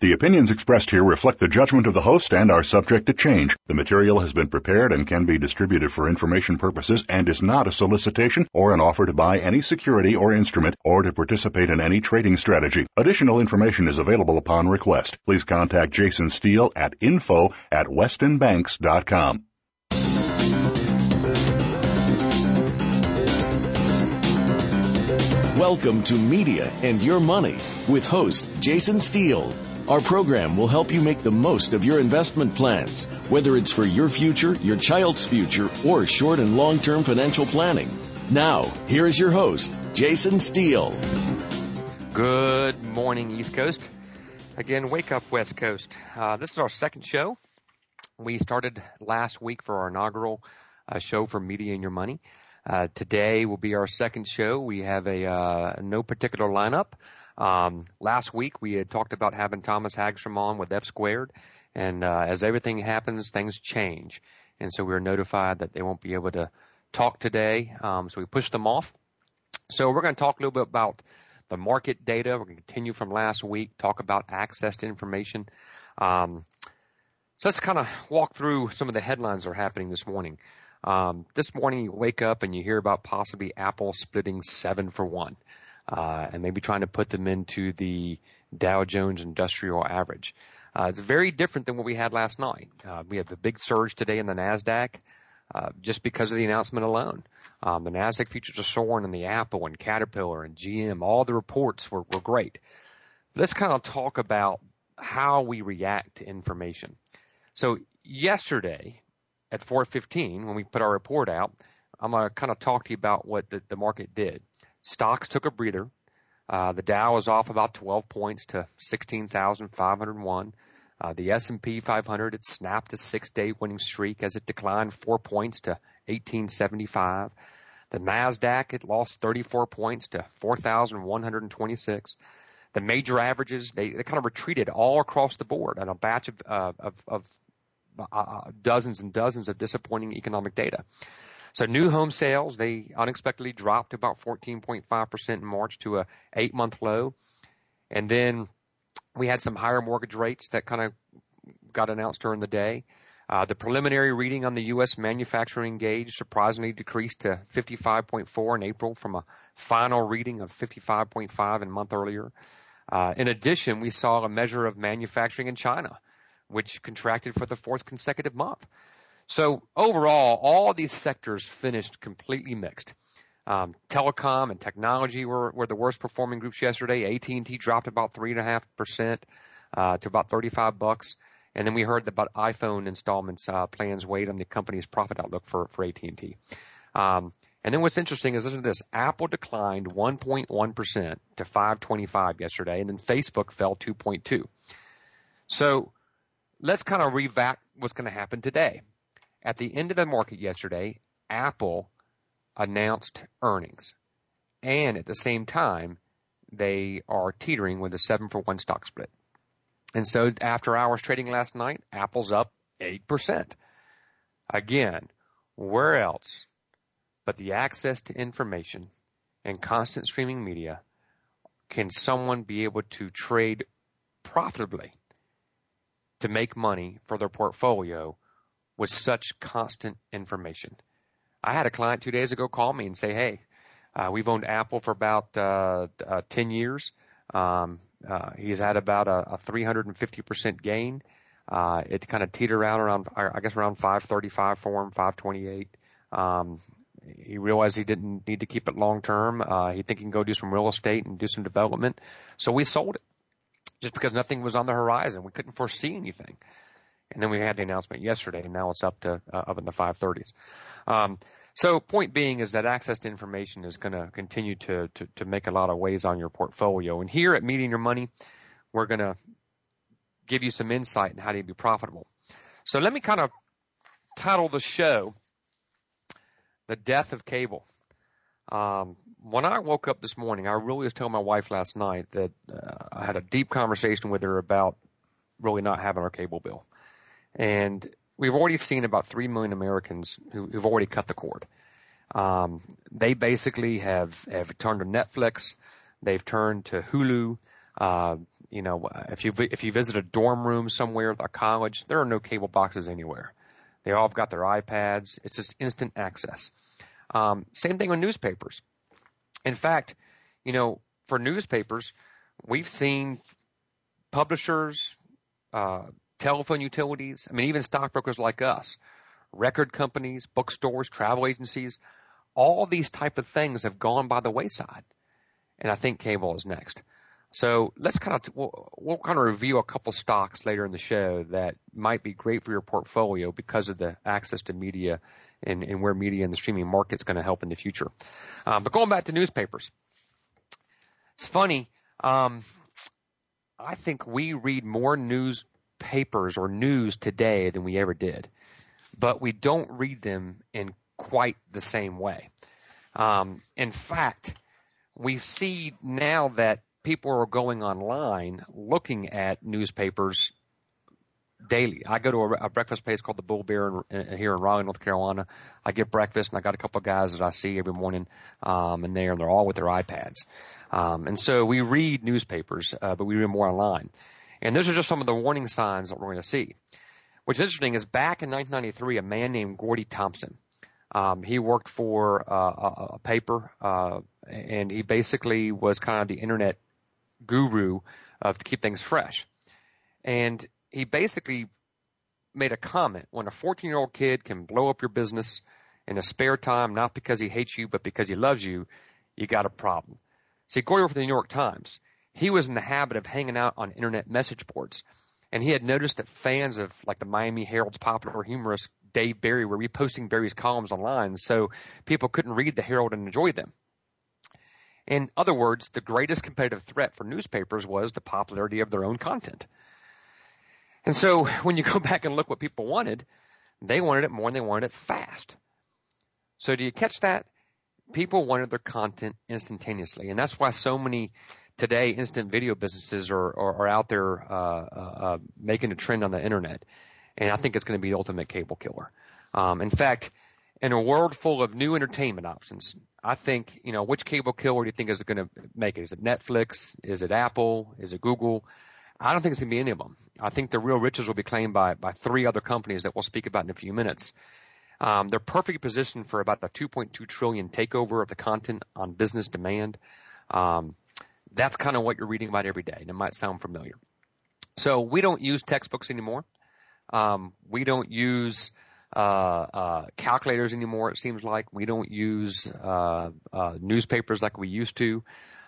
The opinions expressed here reflect the judgment of the host and are subject to change. The material has been prepared and can be distributed for information purposes and is not a solicitation or an offer to buy any security or instrument or to participate in any trading strategy. Additional information is available upon request. Please contact Jason Steele at info at westonbanks.com. Welcome to Media and Your Money with host Jason Steele. Our program will help you make the most of your investment plans, whether it's for your future, your child's future, or short and long term financial planning. Now, here is your host, Jason Steele. Good morning, East Coast. Again, wake up, West Coast. Uh, this is our second show. We started last week for our inaugural uh, show for Media and Your Money. Uh, today will be our second show. We have a uh, no particular lineup. Um, last week we had talked about having Thomas Hagstrom on with F squared, and uh, as everything happens, things change, and so we were notified that they won't be able to talk today. Um, so we pushed them off. So we're going to talk a little bit about the market data. We're going to continue from last week, talk about access to information. Um, so let's kind of walk through some of the headlines that are happening this morning. Um, this morning you wake up and you hear about possibly Apple splitting seven for one, uh, and maybe trying to put them into the Dow Jones Industrial Average. Uh, it's very different than what we had last night. Uh, we have a big surge today in the Nasdaq. Uh, just because of the announcement alone. Um, the Nasdaq futures are soaring, and the Apple and Caterpillar and GM, all the reports were, were great. Let's kind of talk about how we react to information. So yesterday, at 4:15 when we put our report out, I'm going to kind of talk to you about what the, the market did. Stocks took a breather. Uh, the Dow was off about 12 points to 16,501. Uh, the S&P 500 it snapped a six-day winning streak as it declined four points to 1875. The Nasdaq it lost 34 points to 4,126. The major averages they, they kind of retreated all across the board on a batch of, uh, of, of uh, uh, dozens and dozens of disappointing economic data. So new home sales, they unexpectedly dropped about 14.5% in March to a eight month low. And then we had some higher mortgage rates that kind of got announced during the day. Uh, the preliminary reading on the U.S. manufacturing gauge surprisingly decreased to 55.4 in April from a final reading of 55.5 a month earlier. Uh, in addition, we saw a measure of manufacturing in China which contracted for the fourth consecutive month. So overall, all these sectors finished completely mixed. Um, telecom and technology were, were the worst performing groups yesterday. AT&T dropped about three and a half percent uh, to about 35 bucks. And then we heard about iPhone installments uh, plans weighed on the company's profit outlook for, for AT&T. Um, and then what's interesting is listen to this. Apple declined 1.1% to 525 yesterday, and then Facebook fell 2.2. So let's kind of revac what's going to happen today. At the end of the market yesterday, Apple announced earnings. And at the same time, they are teetering with a seven for one stock split. And so after hours trading last night, Apple's up 8%. Again, where else but the access to information and constant streaming media can someone be able to trade profitably to make money for their portfolio with such constant information. I had a client two days ago call me and say, "Hey, uh, we've owned Apple for about uh, uh, 10 years. Um, uh, he's had about a, a 350% gain. Uh, it kind of teetered around around, I guess around 535 for him, 528. Um, he realized he didn't need to keep it long term. Uh, he think he can go do some real estate and do some development. So we sold it just because nothing was on the horizon. We couldn't foresee anything. And then we had the announcement yesterday, and now it's up to uh, up in the 530s. Um, so, point being is that access to information is going to continue to, to to make a lot of ways on your portfolio. And here at Media and Your Money, we're going to give you some insight in how to be profitable. So, let me kind of title the show "The Death of Cable." Um, when I woke up this morning, I really was telling my wife last night that uh, I had a deep conversation with her about really not having our cable bill. And we've already seen about 3 million Americans who, who've already cut the cord. Um, they basically have, have turned to Netflix. They've turned to Hulu. Uh, you know, if you if you visit a dorm room somewhere, a college, there are no cable boxes anywhere. They all have got their iPads. It's just instant access. Um, same thing with newspapers. In fact, you know, for newspapers, we've seen publishers, uh, telephone utilities, I mean, even stockbrokers like us, record companies, bookstores, travel agencies, all these type of things have gone by the wayside. And I think cable is next. So let's kind of, we'll, we'll kind of review a couple stocks later in the show that might be great for your portfolio because of the access to media and, and where media and the streaming market is going to help in the future. Um, but going back to newspapers, it's funny. Um, I think we read more newspapers or news today than we ever did, but we don't read them in quite the same way. Um, in fact, we see now that people are going online looking at newspapers daily. I go to a, a breakfast place called the Bull Bear in, in, here in Raleigh, North Carolina. I get breakfast, and I got a couple of guys that I see every morning, um, and they're they're all with their iPads. Um, and so we read newspapers, uh, but we read more online. And those are just some of the warning signs that we're going to see. What's interesting is back in 1993, a man named Gordy Thompson. Um, he worked for uh, a, paper, uh, and he basically was kind of the internet guru of to keep things fresh. And he basically made a comment when a 14 year old kid can blow up your business in a spare time, not because he hates you, but because he loves you, you got a problem. See, Gordy worked for the New York Times. He was in the habit of hanging out on internet message boards. And he had noticed that fans of like the Miami Herald's popular humorist Dave Barry were reposting Barry's columns online so people couldn't read the Herald and enjoy them. In other words, the greatest competitive threat for newspapers was the popularity of their own content. And so when you go back and look what people wanted, they wanted it more and they wanted it fast. So do you catch that? People wanted their content instantaneously. And that's why so many today instant video businesses are, are, are out there uh, uh, uh making a trend on the internet. And I think it's going to be the ultimate cable killer. Um, in fact, in a world full of new entertainment options, I think, you know, which cable killer do you think is going to make it? Is it Netflix? Is it Apple? Is it Google? I don't think it's going to be any of them. I think the real riches will be claimed by, by three other companies that we'll speak about in a few minutes. Um, they're perfectly positioned for about a 2.2 trillion takeover of the content on business demand. Um, that's kind of what you're reading about every day, and it might sound familiar. So we don't use textbooks anymore. Um, we don't use uh, uh, calculators anymore. It seems like we don't use uh, uh, newspapers like we used to.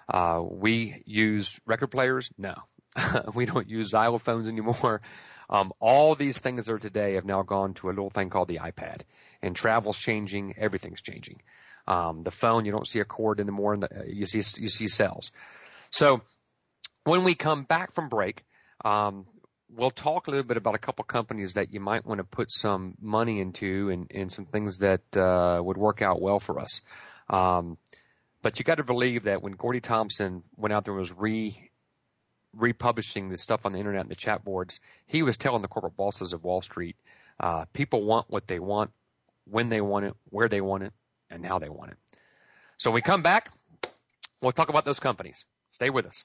Uh, we use record players. No, we don't use xylophones anymore. Um, all these things that are today have now gone to a little thing called the iPad. And travel's changing. Everything's changing. Um, the phone, you don't see a cord anymore. And the, you see you see cells. So when we come back from break, um, we'll talk a little bit about a couple companies that you might want to put some money into and, and some things that uh, would work out well for us. Um, but you got to believe that when Gordy Thompson went out there and was re republishing this stuff on the internet and the chat boards, he was telling the corporate bosses of Wall Street, uh, people want what they want, when they want it, where they want it, and how they want it. So we come back, we'll talk about those companies. Stay with us.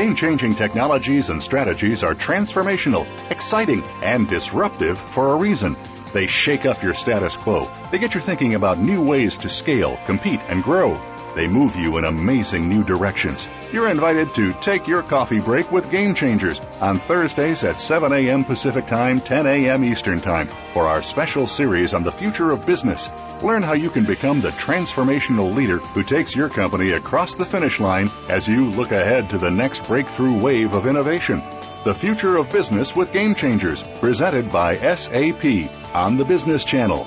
Game changing technologies and strategies are transformational, exciting, and disruptive for a reason. They shake up your status quo. They get you thinking about new ways to scale, compete, and grow. They move you in amazing new directions. You're invited to take your coffee break with Game Changers on Thursdays at 7 a.m. Pacific Time, 10 a.m. Eastern Time for our special series on the future of business. Learn how you can become the transformational leader who takes your company across the finish line as you look ahead to the next breakthrough wave of innovation. The Future of Business with Game Changers, presented by SAP on the Business Channel.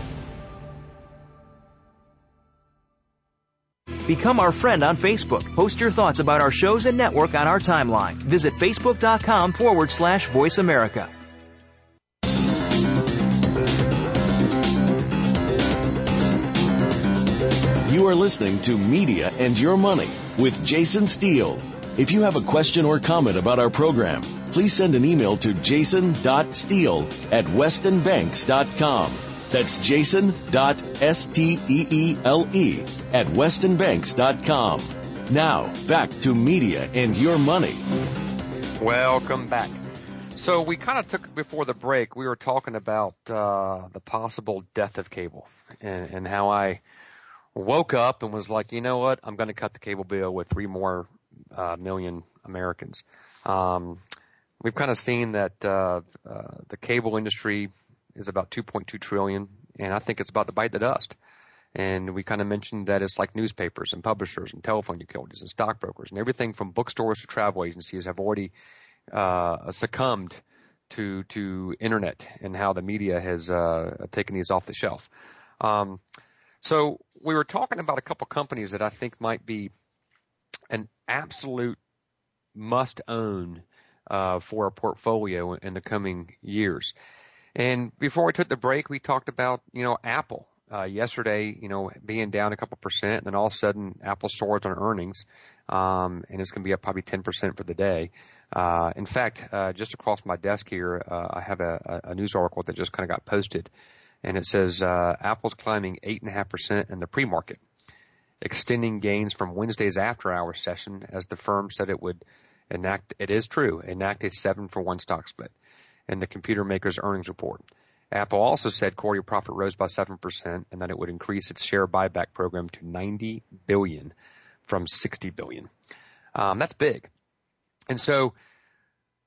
Become our friend on Facebook. Post your thoughts about our shows and network on our timeline. Visit facebook.com forward slash voice America. You are listening to Media and Your Money with Jason Steele. If you have a question or comment about our program, please send an email to jason.steele at westonbanks.com. That's jason.steele at westonbanks.com. Now, back to Media and Your Money. Welcome back. So we kind of took before the break. We were talking about uh, the possible death of cable and, and how I woke up and was like, you know what? I'm going to cut the cable bill with three more uh, million Americans. Um, we've kind of seen that uh, uh, the cable industry is about 2.2 trillion, and I think it's about to bite the dust. And we kind of mentioned that it's like newspapers and publishers and telephone utilities and stockbrokers and everything from bookstores to travel agencies have already uh, succumbed to to internet and how the media has uh, taken these off the shelf. Um, so we were talking about a couple companies that I think might be an absolute must own uh, for a portfolio in the coming years. And before we took the break, we talked about, you know, Apple. Uh, yesterday, you know, being down a couple percent, and then all of a sudden Apple soars on earnings, um, and it's going to be up probably 10% for the day. Uh, in fact, uh, just across my desk here, uh, I have a, a news article that just kind of got posted, and it says uh, Apple's climbing 8.5% in the pre-market, extending gains from Wednesday's after-hours session as the firm said it would enact, it is true, enact a seven for one stock split in the computer maker's earnings report. Apple also said quarterly profit rose by 7% and that it would increase its share buyback program to 90 billion from 60 billion. Um, that's big. And so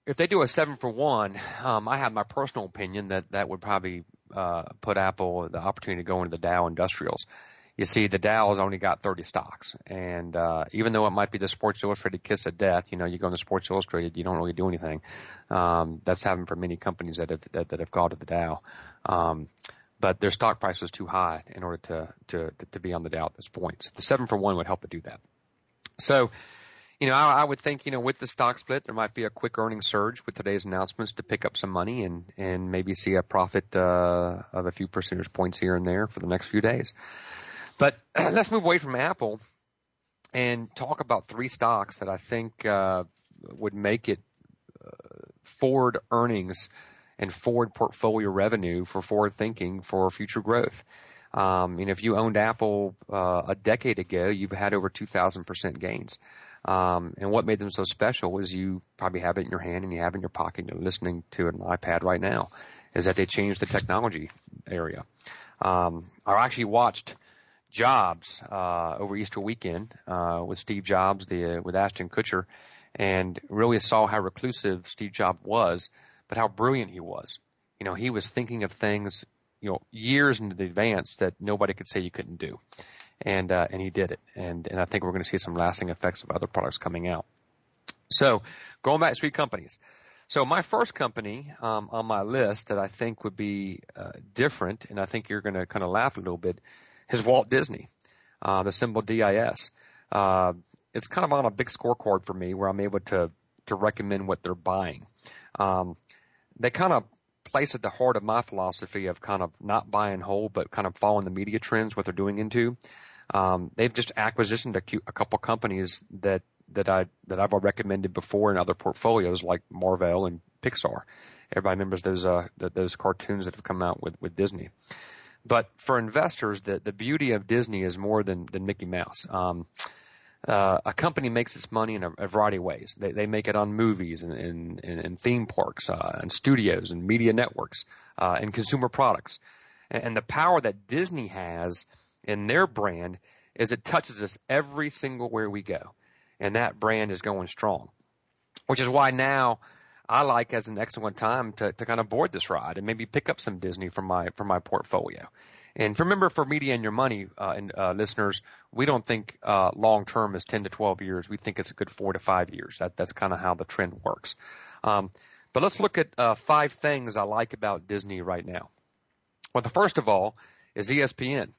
if they do a seven for one, um, I have my personal opinion that that would probably uh, put Apple the opportunity to go into the Dow Industrials you see the Dow has only got 30 stocks. And, uh, even though it might be the Sports Illustrated kiss of death, you know, you go in the Sports Illustrated, you don't really do anything. Um, that's happened for many companies that have, that, that have gone to the Dow. Um, but their stock price was too high in order to, to, to be on the Dow at this point. So the seven for one would help to do that. So, you know, I, I would think, you know, with the stock split, there might be a quick earnings surge with today's announcements to pick up some money and, and maybe see a profit, uh, of a few percentage points here and there for the next few days. But let's move away from Apple and talk about three stocks that I think uh, would make it uh, forward earnings and forward portfolio revenue for forward thinking for future growth. Um, and if you owned Apple uh, a decade ago, you've had over 2,000% gains. Um, and what made them so special was you probably have it in your hand and you have it in your pocket and you're listening to an iPad right now, is that they changed the technology area. Um, I actually watched Jobs uh, over Easter weekend uh, with Steve Jobs, the uh, with Ashton Kutcher, and really saw how reclusive Steve Jobs was, but how brilliant he was. You know, he was thinking of things, you know, years in advance that nobody could say you couldn't do, and uh, and he did it. And and I think we're going to see some lasting effects of other products coming out. So, going back to three companies. So my first company um, on my list that I think would be uh, different, and I think you're going to kind of laugh a little bit, his Walt Disney, uh, the symbol DIS. Uh, it's kind of on a big scorecard for me where I'm able to, to recommend what they're buying. Um, they kind of place at the heart of my philosophy of kind of not buying whole, but kind of following the media trends, what they're doing into. Um, they've just acquisitioned a, a couple companies that, that I, that I've recommended before in other portfolios like Marvel and Pixar. Everybody remembers those, uh, those cartoons that have come out with, with Disney. But for investors, the, the beauty of Disney is more than, than Mickey Mouse. Um, uh, a company makes its money in a, a variety of ways. They, they make it on movies and, and, and, theme parks, uh, and studios and media networks, uh, and consumer products. And, and the power that Disney has in their brand is it touches us every single where we go. And that brand is going strong, which is why now I like as an excellent time to, to kind of board this ride and maybe pick up some Disney from my, from my portfolio. And remember for media and your money, uh, and, uh, listeners, we don't think, uh, long term is 10 to 12 years. We think it's a good four to five years. That, that's kind of how the trend works. Um, but let's look at, uh, five things I like about Disney right now. Well, the first of all is ESPN.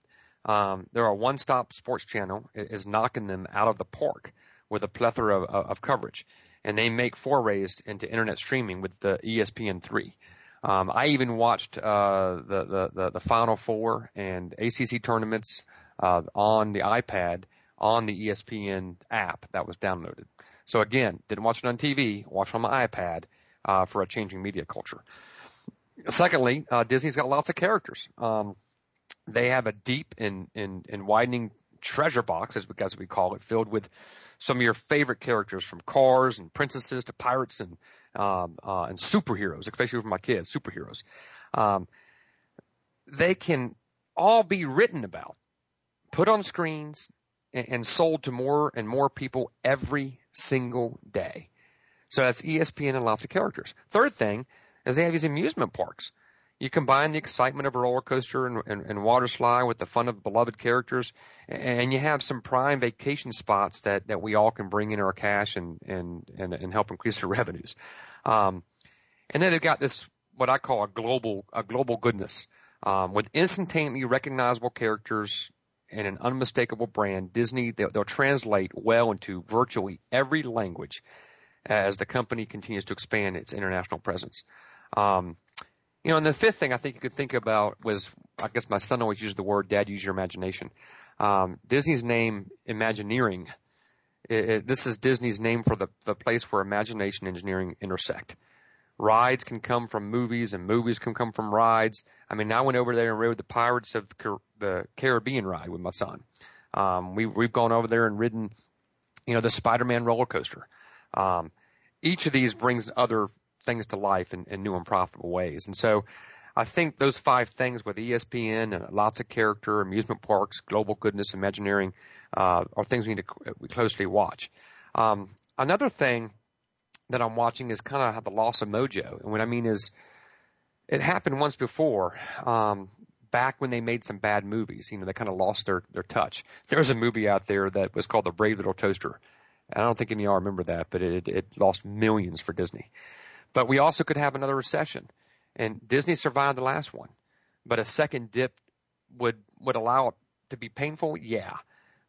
Um, they're a one-stop sports channel is knocking them out of the park with a plethora of, of coverage, and they make forays into internet streaming with the ESPN3. Um, I even watched uh, the, the, the Final Four and ACC tournaments uh, on the iPad on the ESPN app that was downloaded. So again, didn't watch it on TV, watched on my iPad uh, for a changing media culture. Secondly, uh, Disney's got lots of characters. Um, they have a deep and, and, and widening treasure box, as we, as we call it, filled with some of your favorite characters from cars and princesses to pirates and um, uh, and superheroes, especially for my kids, superheroes. Um, they can all be written about, put on screens, and, and sold to more and more people every single day. So that's ESPN and lots of characters. Third thing is they have these amusement parks. You combine the excitement of a roller coaster and, and, and water slide with the fun of beloved characters, and you have some prime vacation spots that, that we all can bring in our cash and, and, and, and help increase our revenues. Um, and then they've got this, what I call a global, a global goodness, um, with instantaneously recognizable characters and an unmistakable brand. Disney, they'll, they'll translate well into virtually every language as the company continues to expand its international presence. Um, you know, and the fifth thing I think you could think about was, I guess my son always used the word, Dad, use your imagination. Um, Disney's name, Imagineering, it, it, this is Disney's name for the, the place where imagination and engineering intersect. Rides can come from movies and movies can come from rides. I mean, I went over there and rode the Pirates of the Caribbean ride with my son. Um, we've, we've gone over there and ridden, you know, the Spider-Man roller coaster. Um, each of these brings other things to life in, in new and profitable ways. And so I think those five things with ESPN and lots of character, amusement parks, global goodness, Imagineering, uh, are things we need to closely watch. Um, another thing that I'm watching is kind of the loss of mojo. And what I mean is it happened once before. Um, back when they made some bad movies, you know, they kind of lost their, their touch. There was a movie out there that was called The Brave Little Toaster. And I don't think any of y'all remember that, but it, it lost millions for Disney. But we also could have another recession. And Disney survived the last one. But a second dip would, would allow it to be painful? Yeah.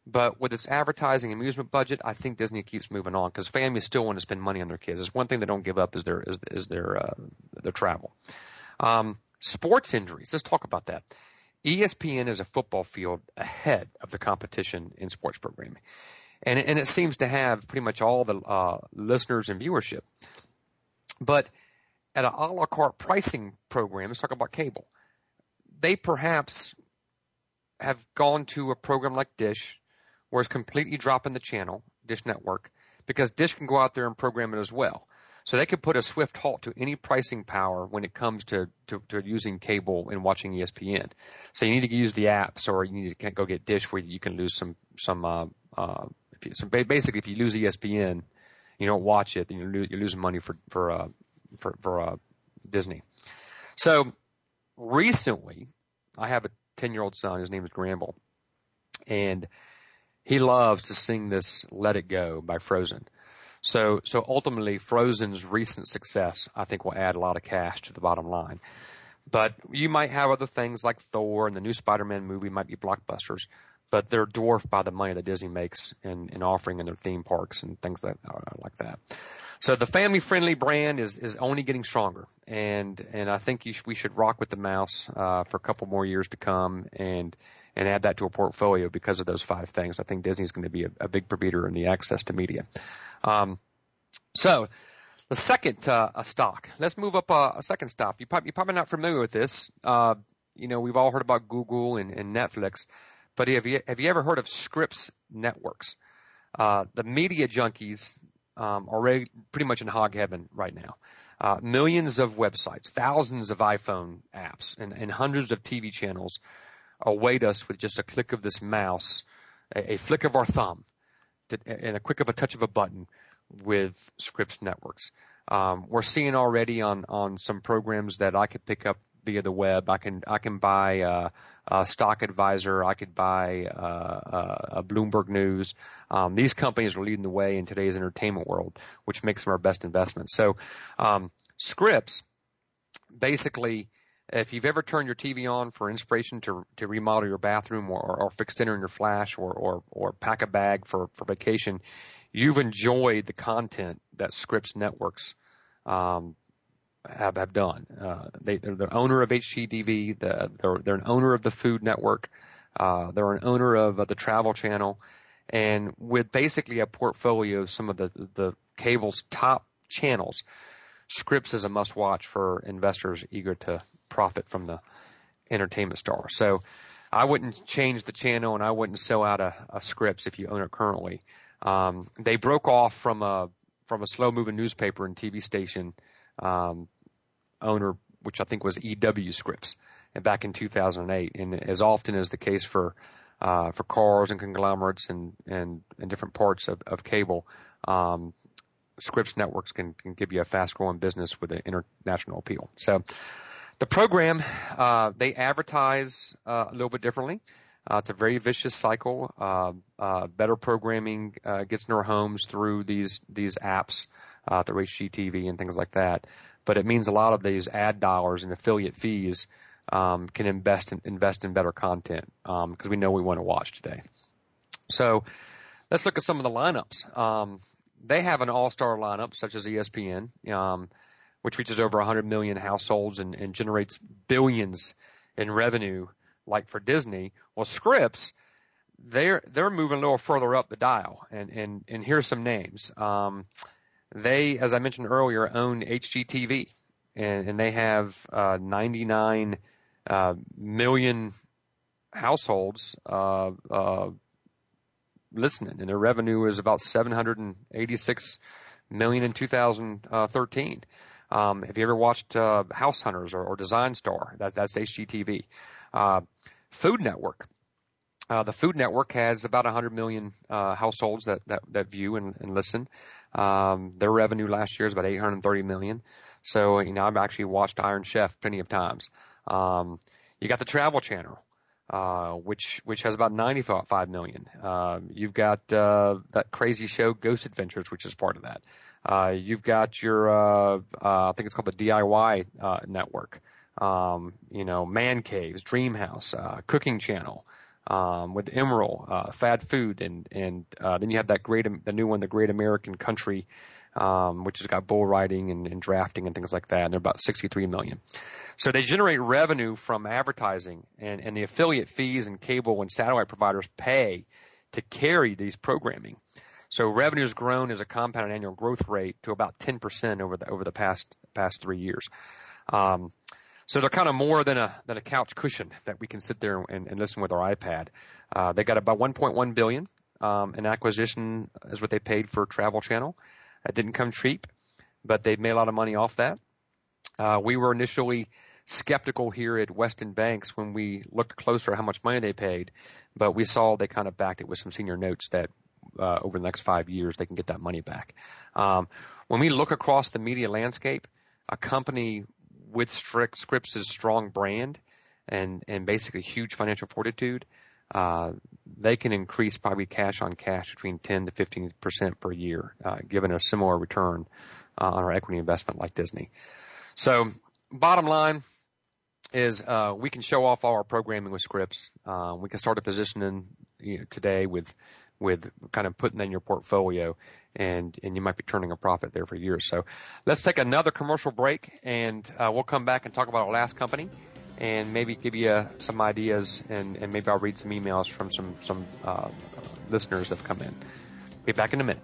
But with its advertising amusement budget, I think Disney keeps moving on because families still want to spend money on their kids. It's one thing they don't give up is their is, is their uh, their travel. Um, sports injuries. Let's talk about that. ESPN is a football field ahead of the competition in sports programming, and and it seems to have pretty much all the uh, listeners and viewership. But at an a la carte pricing program, let's talk about cable. They perhaps have gone to a program like Dish, where it's completely dropping the channel, Dish Network, because Dish can go out there and program it as well. So they could put a swift halt to any pricing power when it comes to, to, to using cable and watching ESPN. So you need to use the apps, or you need to go get Dish where you can lose some some. Uh, uh, if you, so basically, if you lose ESPN, you don't watch it, then you're, you're losing money for for uh, for, for uh, Disney. So recently, I have a 10 year old son. His name is Gramble, and he loves to sing this "Let It Go" by Frozen. So, so ultimately, Frozen's recent success, I think, will add a lot of cash to the bottom line. But you might have other things like Thor and the new Spider-Man movie might be blockbusters but they're dwarfed by the money that Disney makes in, in offering in their theme parks and things that uh, like that. So the family friendly brand is, is only getting stronger and, and I think sh- we should rock with the mouse, uh, for a couple more years to come and, and add that to a portfolio because of those five things. I think Disney's going to be a, a big provider in the access to media. Um, so the second, uh, a stock, let's move up uh, a second stock. You probably, you're probably not familiar with this. Uh, you know, we've all heard about Google and, and Netflix. But have you have you ever heard of Scripps Networks? Uh, the media junkies um, are really pretty much in hog heaven right now. Uh, millions of websites, thousands of iPhone apps, and, and hundreds of TV channels await us with just a click of this mouse, a, a flick of our thumb, and a quick of a touch of a button with Scripps Networks. Um, we're seeing already on on some programs that I could pick up via the web. I can I can buy uh, a Stock Advisor. I could buy uh, a Bloomberg News. Um, these companies are leading the way in today's entertainment world, which makes them our best investments. So, um, basically if you've ever turned your TV on for inspiration to to remodel your bathroom or, or fix dinner in your flash or, or or pack a bag for for vacation, you've enjoyed the content that Scripps Networks um, have have done. Uh, they they're the owner of HGTV. The, they're they're an owner of the Food Network. Uh, they're an owner of uh, the Travel Channel, and with basically a portfolio of some of the the cable's top channels. Scripps is a must watch for investors eager to profit from the entertainment star. So I wouldn't change the channel and I wouldn't sell out a, a Scripps if you own it currently. Um, they broke off from a from a slow moving newspaper and TV station um, owner, which I think was EW Scripps, and back in 2008. And as often is the case for uh, for cars and conglomerates and and, and different parts of, of cable, um, Scripps networks can, can give you a fast growing business with an international appeal. So the program, uh, they advertise uh, a little bit differently. Uh, it's a very vicious cycle. Uh, uh, better programming uh, gets in our homes through these these apps, uh, through HGTV and things like that. But it means a lot of these ad dollars and affiliate fees um, can invest in, invest in better content because um, we know we want to watch today. So let's look at some of the lineups. Um, they have an all-star lineup such as ESPN. Um, which reaches over 100 million households and, and generates billions in revenue, like for Disney. Well, Scripps, they're they're moving a little further up the dial, and and and here's some names. Um, they, as I mentioned earlier, own HGTV, and, and they have uh, 99 uh, million households uh, uh, listening, and their revenue is about 786 million in 2013. Um, have you ever watched uh, House Hunters or, or Design Star? That, that's HGTV. Uh, Food Network. Uh, the Food Network has about 100 million uh, households that, that, that view and, and listen. Um, their revenue last year is about 830 million. So, you know, I've actually watched Iron Chef plenty of times. Um, you got the Travel Channel, uh, which which has about 95 million. Uh, you've got uh, that crazy show Ghost Adventures, which is part of that. Uh, you've got your, uh, uh, I think it's called the DIY uh, network. Um, you know, Man Caves, Dream House, uh, Cooking Channel, um, with Emeril, uh, Fad Food, and and uh, then you have that great, the new one, the Great American Country, um, which has got bull riding and, and drafting and things like that. And they're about 63 million. So they generate revenue from advertising and, and the affiliate fees and cable and satellite providers pay to carry these programming. So revenue has grown as a compounded annual growth rate to about 10% over the over the past past three years. Um, so they're kind of more than a than a couch cushion that we can sit there and, and listen with our iPad. Uh, they got about 1.1 billion um, in acquisition is what they paid for Travel Channel. It didn't come cheap, but they've made a lot of money off that. Uh, we were initially skeptical here at Weston Banks when we looked closer at how much money they paid, but we saw they kind of backed it with some senior notes that uh, over the next five years, they can get that money back. Um, when we look across the media landscape, a company with Scripps' strong brand and and basically huge financial fortitude, uh, they can increase probably cash on cash between 10 to 15 percent per year, uh, given a similar return uh, on our equity investment like Disney. So, bottom line is uh, we can show off all our programming with Scripps. Uh, we can start a position you know, today with with kind of putting in your portfolio and, and you might be turning a profit there for years. So let's take another commercial break and uh, we'll come back and talk about our last company and maybe give you uh, some ideas and, and maybe I'll read some emails from some, some uh, listeners that have come in. Be back in a minute.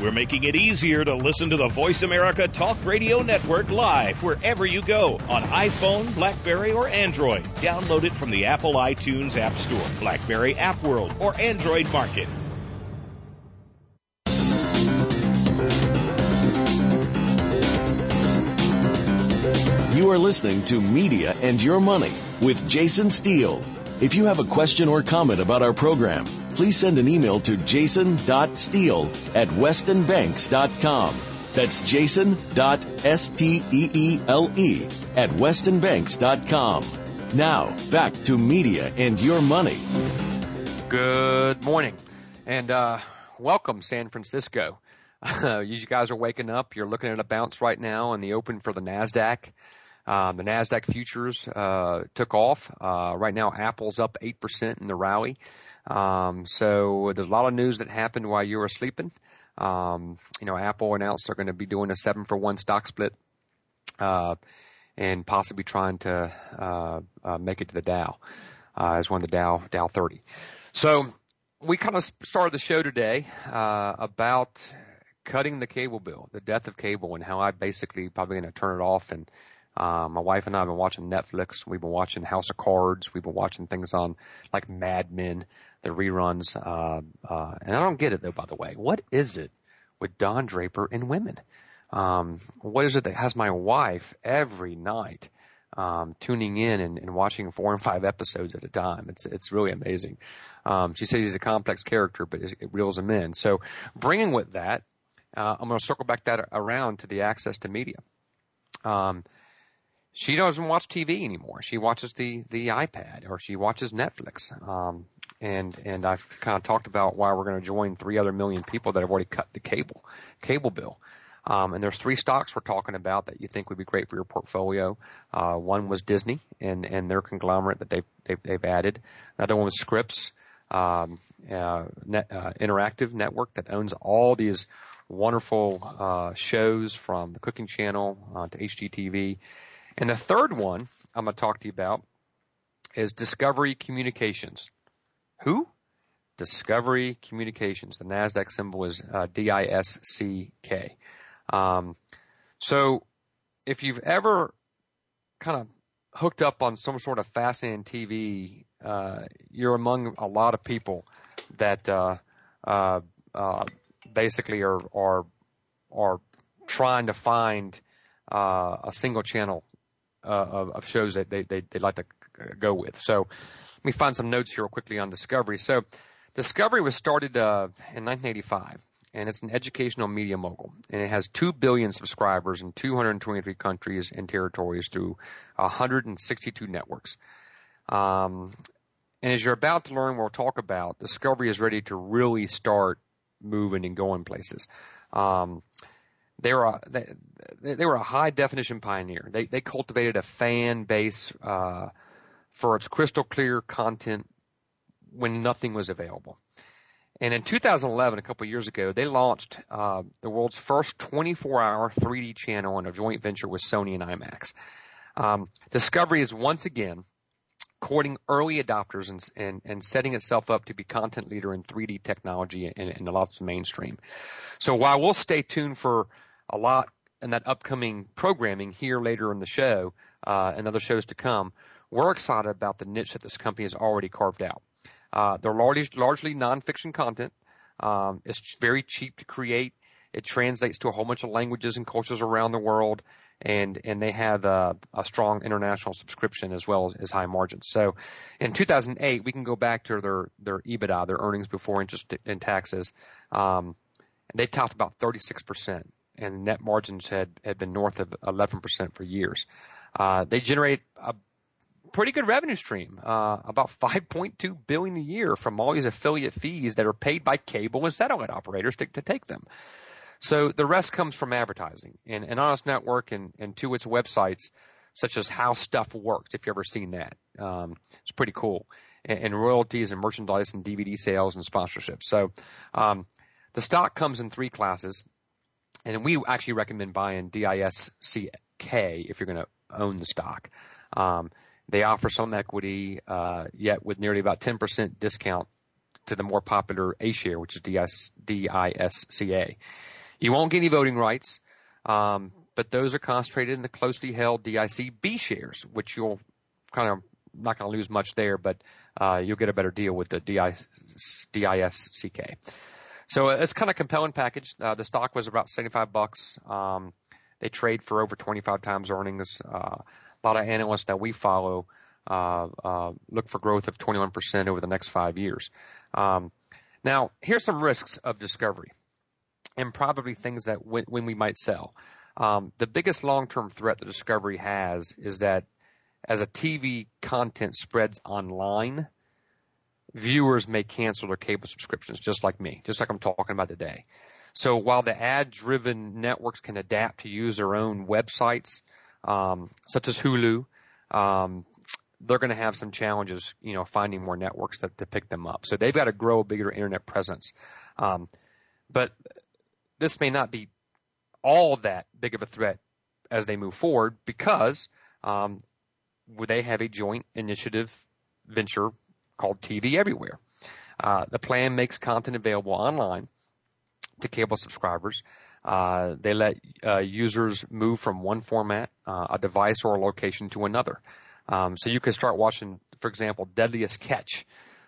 We're making it easier to listen to the Voice America Talk Radio Network live wherever you go on iPhone, Blackberry, or Android. Download it from the Apple iTunes App Store, Blackberry App World, or Android Market. You are listening to Media and Your Money with Jason Steele. If you have a question or comment about our program, please send an email to jason.steele at westonbanks.com. That's jason.steele at westonbanks.com. Now, back to Media and Your Money. Good morning and uh, welcome, San Francisco. you guys are waking up. You're looking at a bounce right now in the open for the NASDAQ. Um, the NASDAQ futures uh, took off. Uh, right now, Apple's up 8% in the rally. Um, so there's a lot of news that happened while you were sleeping. Um, you know, Apple announced they're going to be doing a seven for one stock split, uh, and possibly trying to, uh, uh, make it to the Dow, as one of the Dow, Dow 30. So we kind of started the show today, about cutting the cable bill, the death of cable and how I basically probably going to turn it off and, uh, my wife and I have been watching Netflix. We've been watching House of Cards. We've been watching things on like Mad Men, the reruns. Uh, uh, and I don't get it though, by the way. What is it with Don Draper and women? Um, what is it that has my wife every night, um, tuning in and, and watching four and five episodes at a time? It's, it's really amazing. Um, she says he's a complex character, but it reels him in. So bringing with that, uh, I'm going to circle back that around to the access to media. Um, she doesn't watch TV anymore. She watches the the iPad or she watches Netflix. Um, and and I've kind of talked about why we're going to join three other million people that have already cut the cable cable bill. Um, and there's three stocks we're talking about that you think would be great for your portfolio. Uh, one was Disney and and their conglomerate that they've they've, they've added. Another one was Scripps um, uh, net, uh, Interactive Network that owns all these wonderful uh, shows from the Cooking Channel uh, to HGTV. And the third one I'm going to talk to you about is Discovery Communications. Who? Discovery Communications. The NASDAQ symbol is uh, D-I-S-C-K. Um, so if you've ever kind of hooked up on some sort of fascinating TV, uh, you're among a lot of people that uh, uh, uh, basically are are are trying to find uh, a single channel uh, of, shows that they, they, they like to go with. So let me find some notes here real quickly on Discovery. So Discovery was started uh, in 1985 and it's an educational media mogul, and it has 2 billion subscribers in 223 countries and territories through 162 networks. Um, and as you're about to learn, we'll talk about, Discovery is ready to really start moving and going places. Um, they were a, they, they were a high definition pioneer. They they cultivated a fan base uh, for its crystal clear content when nothing was available. And in 2011, a couple years ago, they launched uh, the world's first 24-hour 3D channel in a joint venture with Sony and IMAX. Um, Discovery is once again courting early adopters and, and, and setting itself up to be content leader in 3D technology and, and lots of mainstream. So while we'll stay tuned for a lot in that upcoming programming here later in the show uh, and other shows to come, we're excited about the niche that this company has already carved out. Uh, they're largely, largely nonfiction content. Um, it's very cheap to create. It translates to a whole bunch of languages and cultures around the world, and and they have a, a strong international subscription as well as high margins. So, in 2008, we can go back to their their EBITDA, their earnings before interest and taxes. Um, and they topped about 36 percent, and net margins had had been north of 11 percent for years. Uh, they generate a pretty good revenue stream, uh, about 5.2 billion a year from all these affiliate fees that are paid by cable and satellite operators to, to take them. So the rest comes from advertising and, and Honest Network and, and to its websites, such as How Stuff Works, if you've ever seen that. Um, it's pretty cool. And, and, royalties and merchandise and DVD sales and sponsorships. So um, the stock comes in three classes. And we actually recommend buying DISCK if you're going to own the stock. Um, they offer some equity, uh, yet with nearly about 10% discount to the more popular A share, which is DS, DISCA. You won't get any voting rights, um, but those are concentrated in the closely held DICB shares, which you'll kind of not going to lose much there, but uh, you'll get a better deal with the DISCK. So uh, it's kind of compelling package. Uh, the stock was about 75 bucks. Um, they trade for over 25 times earnings. Uh, a lot of analysts that we follow uh, uh, look for growth of 21% over the next five years. Um, now, here's some risks of discovery and probably things that when, when we might sell. Um, the biggest long-term threat that Discovery has is that as a TV content spreads online, viewers may cancel their cable subscriptions, just like me, just like I'm talking about today. So while the ad-driven networks can adapt to use their own websites, um, such as Hulu, um, they're going to have some challenges, you know, finding more networks that, to pick them up. So they've got to grow a bigger internet presence. Um, but this may not be all that big of a threat as they move forward because um, they have a joint initiative venture called TV Everywhere. Uh, the plan makes content available online to cable subscribers. Uh, they let uh, users move from one format, uh, a device, or a location to another. Um, so you can start watching, for example, Deadliest Catch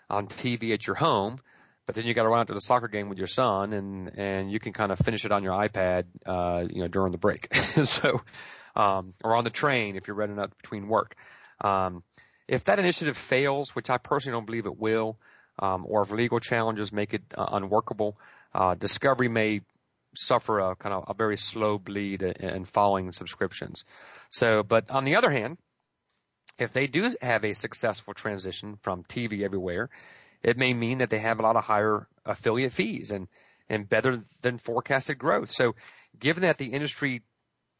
on TV at your home, but then you got to run out to the soccer game with your son, and and you can kind of finish it on your iPad, uh, you know, during the break. so, um, or on the train if you're running up between work. Um, if that initiative fails, which I personally don't believe it will, um, or if legal challenges make it uh, unworkable, uh, Discovery may suffer a kind of a very slow bleed in following subscriptions. So, but on the other hand, if they do have a successful transition from TV everywhere it may mean that they have a lot of higher affiliate fees and, and better than forecasted growth. So given that the industry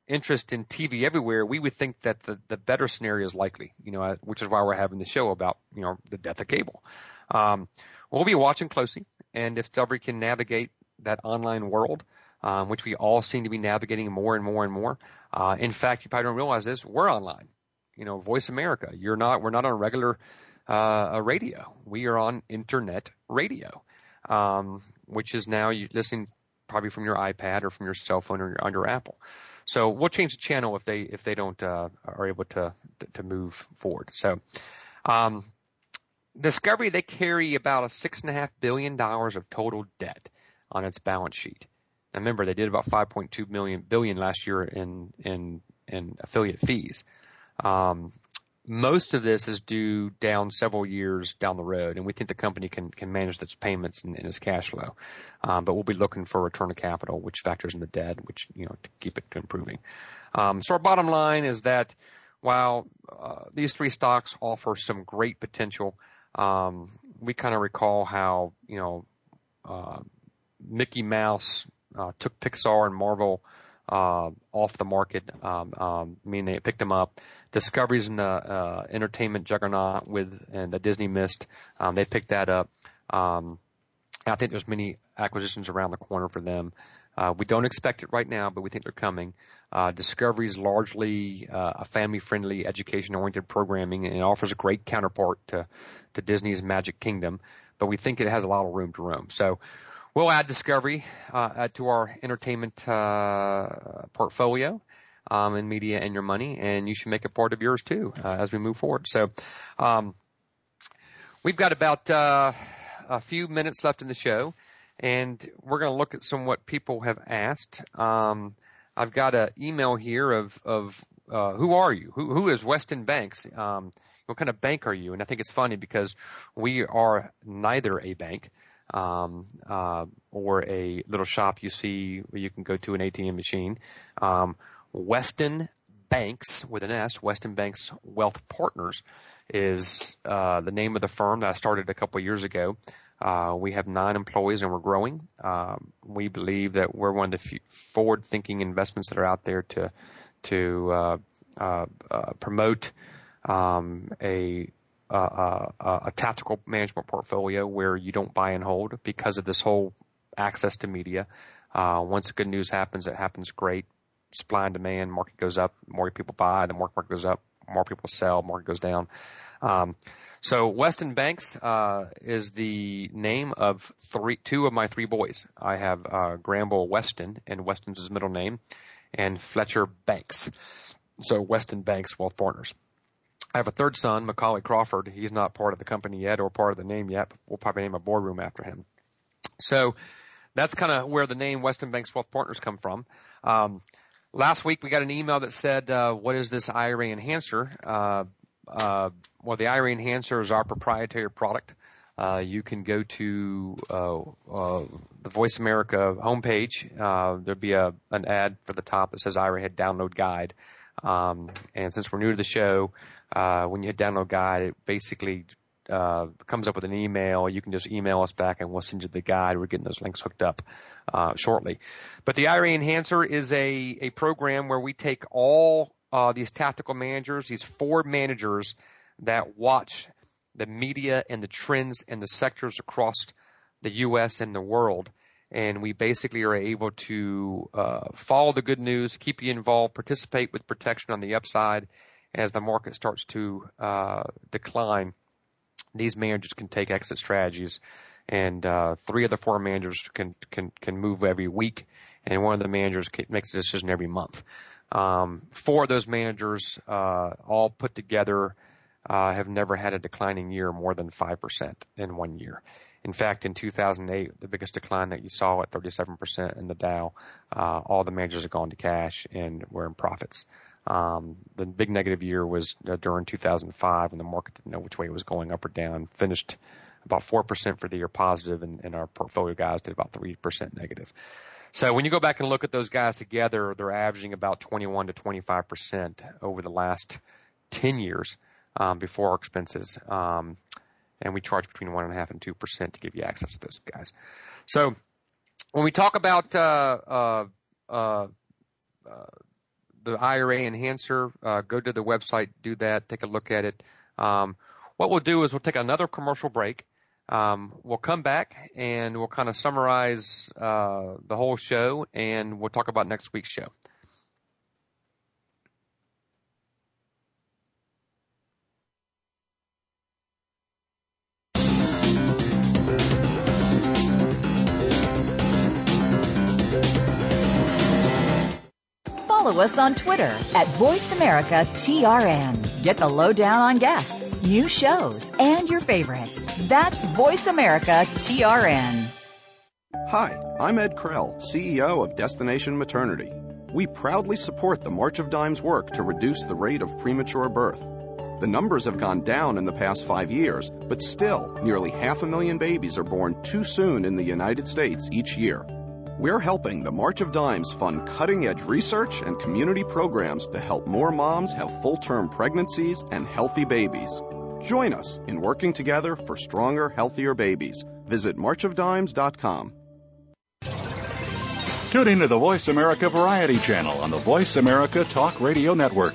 interest in TV everywhere, we would think that the, the better scenario is likely, you know, which is why we're having the show about, you know, the death of cable. Um, we'll be watching closely and if Discovery can navigate that online world, um, which we all seem to be navigating more and more and more. Uh, in fact, you probably don't realize this, we're online. You know, Voice America. You're not, we're not on regular uh, radio. We are on internet radio, um, which is now you listening probably from your iPad or from your cell phone or your, on your Apple. So we'll change the channel if they if they don't uh, are able to to move forward. So um, Discovery they carry about a six and a half billion dollars of total debt on its balance sheet. Now remember they did about 5.2 million billion last year in in in affiliate fees. Um, most of this is due down several years down the road, and we think the company can can manage its payments and, and its cash flow. Um, but we'll be looking for return of capital, which factors in the debt, which you know to keep it improving. Um, so our bottom line is that while uh, these three stocks offer some great potential, um, we kind of recall how you know uh, Mickey Mouse uh, took Pixar and Marvel uh, off the market, um, um, meaning they picked them up. Discoveries in the uh, entertainment juggernaut with and the Disney missed. Um, they picked that up. Um, I think there's many acquisitions around the corner for them. Uh, we don't expect it right now, but we think they're coming. Uh, Discovery is largely uh, a family-friendly, education-oriented programming, and it offers a great counterpart to, to Disney's Magic Kingdom. But we think it has a lot of room to roam. So We'll add Discovery uh, to our entertainment uh, portfolio um, in media and your money, and you should make it part of yours too uh, as we move forward. So um, we've got about uh, a few minutes left in the show, and we're going to look at some what people have asked. Um, I've got an email here of of uh, who are you? Who who is Weston Banks? Um, what kind of bank are you? And I think it's funny because we are neither a bank um, uh, or a little shop you see where you can go to an ATM machine. Um, Weston Banks with an S, Weston Banks Wealth Partners is uh, the name of the firm that I started a couple of years ago. Uh, we have nine employees and we're growing. Um, we believe that we're one of the forward-thinking investments that are out there to to uh, uh, uh promote um, a, a, a tactical management portfolio where you don't buy and hold because of this whole access to media. Uh, once good news happens, it happens great. Supply and demand, market goes up, more people buy, the more market goes up, more people sell, market goes down. Um, so Weston Banks uh, is the name of three, two of my three boys. I have uh, Granville Weston, and Weston's his middle name, and Fletcher Banks. So Weston Banks Wealth Partners. I have a third son, Macaulay Crawford. He's not part of the company yet or part of the name yet. But we'll probably name a boardroom after him. So that's kind of where the name Weston Banks Wealth Partners come from. Um, last week we got an email that said, uh, "What is this IRA enhancer?" Uh, uh, well, the IRA enhancer is our proprietary product. Uh, you can go to uh, uh, the Voice America homepage. Uh, there'll be a an ad for the top that says IRA Head Download Guide. Um, and since we're new to the show, uh, when you hit download guide, it basically uh, comes up with an email. You can just email us back and we'll send you the guide. We're getting those links hooked up uh, shortly. But the IRA Enhancer is a, a program where we take all uh, these tactical managers, these four managers that watch the media and the trends and the sectors across the U.S. and the world, and we basically are able to uh, follow the good news, keep you involved, participate with protection on the upside as the market starts to uh, decline. These managers can take exit strategies, and uh, three of the four managers can can can move every week, and one of the managers makes a decision every month. Um, four of those managers, uh, all put together, uh, have never had a declining year more than 5% in one year. In fact, in 2008, the biggest decline that you saw at 37% in the Dow, uh, all the managers have gone to cash and were in profits. Um, the big negative year was uh, during 2005 when the market didn't know which way it was going up or down. Finished about 4% for the year positive, and, and our portfolio guys did about 3% negative. So when you go back and look at those guys together, they're averaging about 21 to 25% over the last 10 years um, before our expenses. Um, and we charge between one and a half and two percent to give you access to those guys. So when we talk about uh, uh, uh, uh the IRA enhancer, uh, go to the website, do that, take a look at it. Um, what we'll do is we'll take another commercial break. Um, we'll come back and we'll kind of summarize uh, the whole show, and we'll talk about next week's show. Follow us on Twitter at VoiceAmericaTRN. Get the lowdown on guests, new shows, and your favorites. That's VoiceAmericaTRN. Hi, I'm Ed Krell, CEO of Destination Maternity. We proudly support the March of Dimes work to reduce the rate of premature birth. The numbers have gone down in the past five years, but still, nearly half a million babies are born too soon in the United States each year. We're helping the March of Dimes fund cutting edge research and community programs to help more moms have full term pregnancies and healthy babies. Join us in working together for stronger, healthier babies. Visit marchofdimes.com. Tune in to the Voice America Variety channel on the Voice America Talk Radio Network.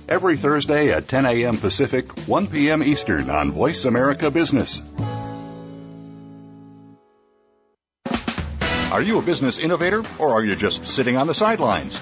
every Thursday at 10 a.m. Pacific, 1 p.m. Eastern on Voice America Business. Are you a business innovator or are you just sitting on the sidelines?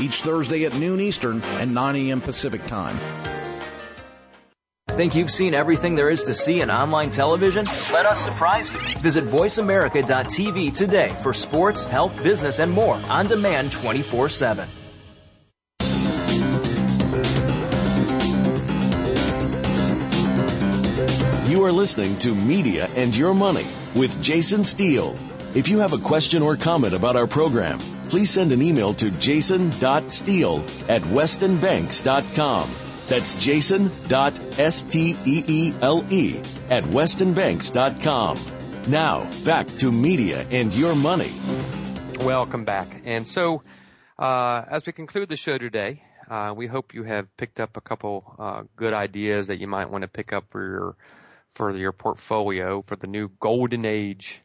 each Thursday at noon Eastern and 9 a.m. Pacific Time. Think you've seen everything there is to see in online television? Let us surprise you. Visit VoiceAmerica.tv today for sports, health, business, and more on demand 24 7. You are listening to Media and Your Money with Jason Steele. If you have a question or comment about our program, please send an email to jason.steele at westonbanks.com. That's jason.steele at westonbanks.com. Now, back to Media and Your Money. Welcome back. And so, uh, as we conclude the show today, uh, we hope you have picked up a couple uh, good ideas that you might want to pick up for your for your portfolio for the new golden age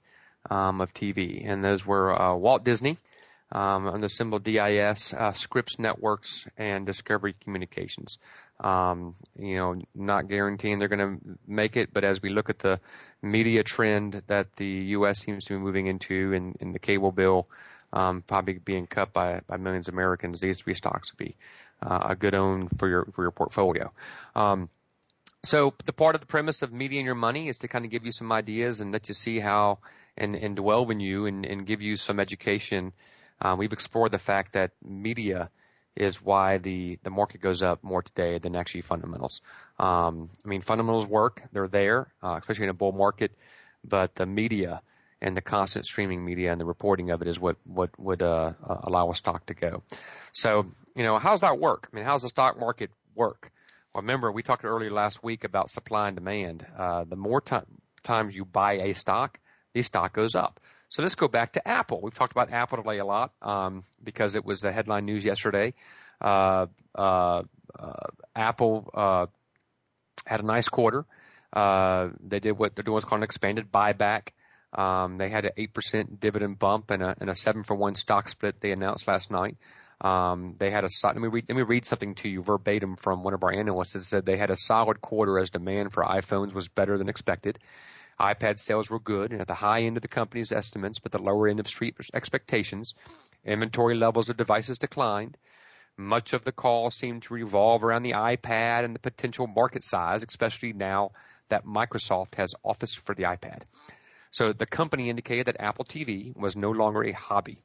um, of TV, and those were uh, Walt Disney um, on the symbol DIS, uh, Scripps Networks, and Discovery Communications. Um, you know, not guaranteeing they're going to make it, but as we look at the media trend that the U.S. seems to be moving into, and, and the cable bill um, probably being cut by, by millions of Americans, these three stocks would be uh, a good own for your for your portfolio. Um, so the part of the premise of media and your money is to kind of give you some ideas and let you see how and, and delve in you and, and give you some education. Uh, we've explored the fact that media is why the, the market goes up more today than actually fundamentals. Um, I mean, fundamentals work. They're there, uh, especially in a bull market, but the media and the constant streaming media and the reporting of it is what, what would, uh, uh allow a stock to go. So, you know, how's that work? I mean, how's the stock market work? Well, remember, we talked earlier last week about supply and demand. Uh, the more t- times you buy a stock, the stock goes up. So let's go back to Apple. We've talked about Apple today a lot um, because it was the headline news yesterday. Uh, uh, uh, Apple uh, had a nice quarter. Uh, they did what they're doing what's called an expanded buyback. Um, they had an eight percent dividend bump and a, and a seven for one stock split they announced last night. Um, they had a let me read let me read something to you verbatim from one of our analysts. It said they had a solid quarter as demand for iPhones was better than expected. iPad sales were good and at the high end of the company's estimates, but the lower end of street expectations. Inventory levels of devices declined. Much of the call seemed to revolve around the iPad and the potential market size, especially now that Microsoft has Office for the iPad. So the company indicated that Apple TV was no longer a hobby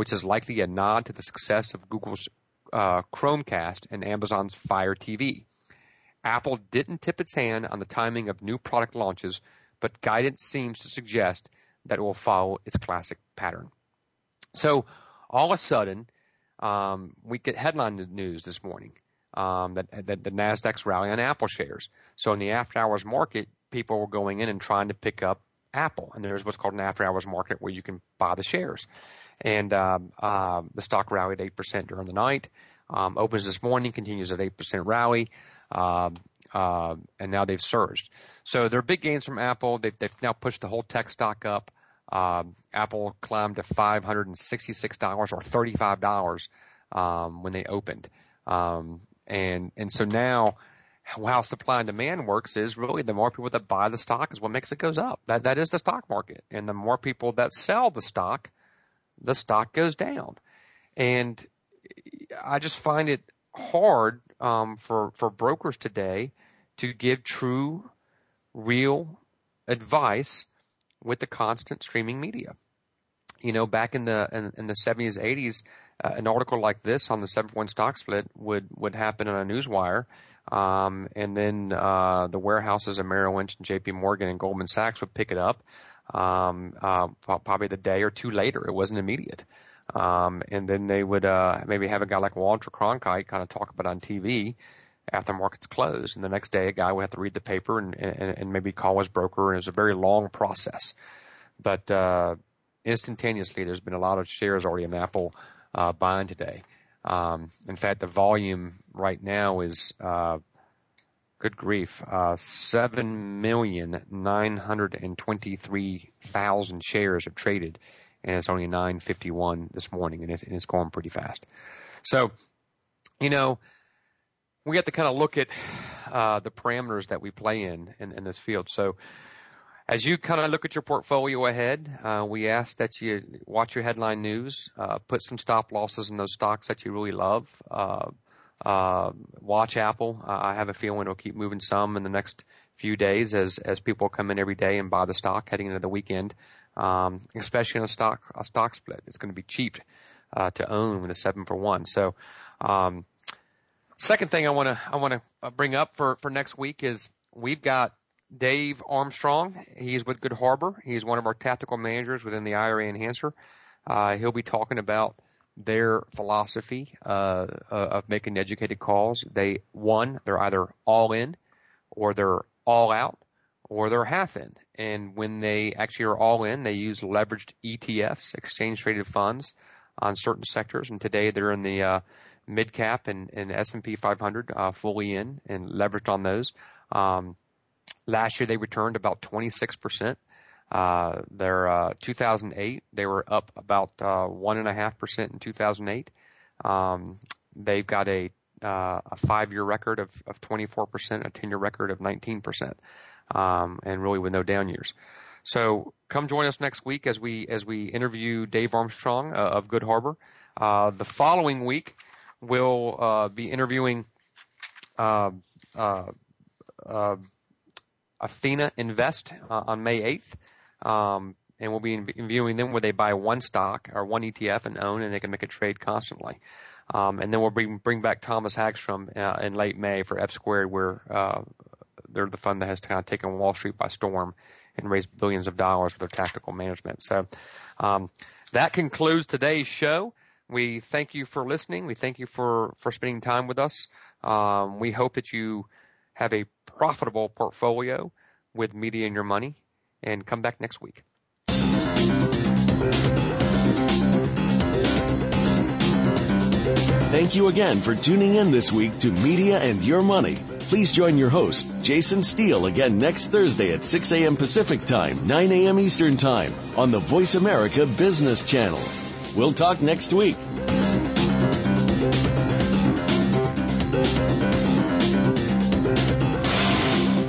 which is likely a nod to the success of Google's uh, Chromecast and Amazon's Fire TV. Apple didn't tip its hand on the timing of new product launches, but guidance seems to suggest that it will follow its classic pattern. So all of a sudden, um, we get headline news this morning um, that, that the Nasdaq's rally on Apple shares. So in the after hours market, people were going in and trying to pick up Apple, and there's what's called an after hours market where you can buy the shares and um, uh, the stock rallied 8% during the night. Um, opens this morning, continues at 8% rally, uh, uh, and now they've surged. So there are big gains from Apple. They've, they've now pushed the whole tech stock up. Um, Apple climbed to $566 or $35 um, when they opened. Um, and, and so now, how supply and demand works is really the more people that buy the stock is what makes it goes up. That that is the stock market, and the more people that sell the stock, the stock goes down. And I just find it hard um, for for brokers today to give true, real advice with the constant streaming media. You know, back in the in, in the 70s, 80s, uh, an article like this on the 7-1 stock split would would happen on a newswire, um, and then uh, the warehouses of Merrill Lynch and J.P. Morgan and Goldman Sachs would pick it up um, uh, probably the day or two later. It wasn't immediate. Um, and then they would uh, maybe have a guy like Walter Cronkite kind of talk about it on TV after markets closed. And the next day, a guy would have to read the paper and, and, and maybe call his broker. And it was a very long process. But uh, instantaneously, there's been a lot of shares already in Apple uh, buying today. Um, in fact, the volume right now is uh, Good grief. Uh, 7,923,000 shares have traded, and it's only 951 this morning, and it's, and it's going pretty fast. So, you know, we have to kind of look at uh, the parameters that we play in, in, in this field. So, as you kind of look at your portfolio ahead, uh, we ask that you watch your headline news, uh, put some stop losses in those stocks that you really love. Uh, uh, watch Apple. I have a feeling it'll keep moving some in the next few days as as people come in every day and buy the stock heading into the weekend. Um, especially in a stock a stock split, it's going to be cheap uh, to own with a seven for one. So, um, second thing I want to I want to uh, bring up for for next week is we've got Dave Armstrong. He's with Good Harbor. He's one of our tactical managers within the IRA Enhancer. Uh, he'll be talking about their philosophy uh, uh, of making educated calls. They one, they're either all in, or they're all out, or they're half in. And when they actually are all in, they use leveraged ETFs, exchange traded funds, on certain sectors. And today they're in the uh, mid cap and, and S&P 500 uh, fully in and leveraged on those. Um, last year they returned about 26 percent. Uh, their uh, 2008, they were up about uh, one and a half percent in 2008. Um, they've got a uh, a five-year record of, of 24%, a 10-year record of 19%, um, and really with no down years. So come join us next week as we as we interview Dave Armstrong uh, of Good Harbor. The following week, we'll uh, be interviewing uh, uh, uh, Athena Invest uh, on May 8th. Um, and we'll be interviewing them where they buy one stock or one ETF and own, and they can make a trade constantly. Um, and then we'll bring bring back Thomas Hagstrom uh, in late May for F Squared, where uh, they're the fund that has kind of taken Wall Street by storm and raised billions of dollars with their tactical management. So um, that concludes today's show. We thank you for listening. We thank you for for spending time with us. Um, we hope that you have a profitable portfolio with media and your money and come back next week. Thank you again for tuning in this week to Media and Your Money. Please join your host, Jason Steele, again next Thursday at 6 a.m. Pacific Time, 9 a.m. Eastern Time on the Voice America Business Channel. We'll talk next week.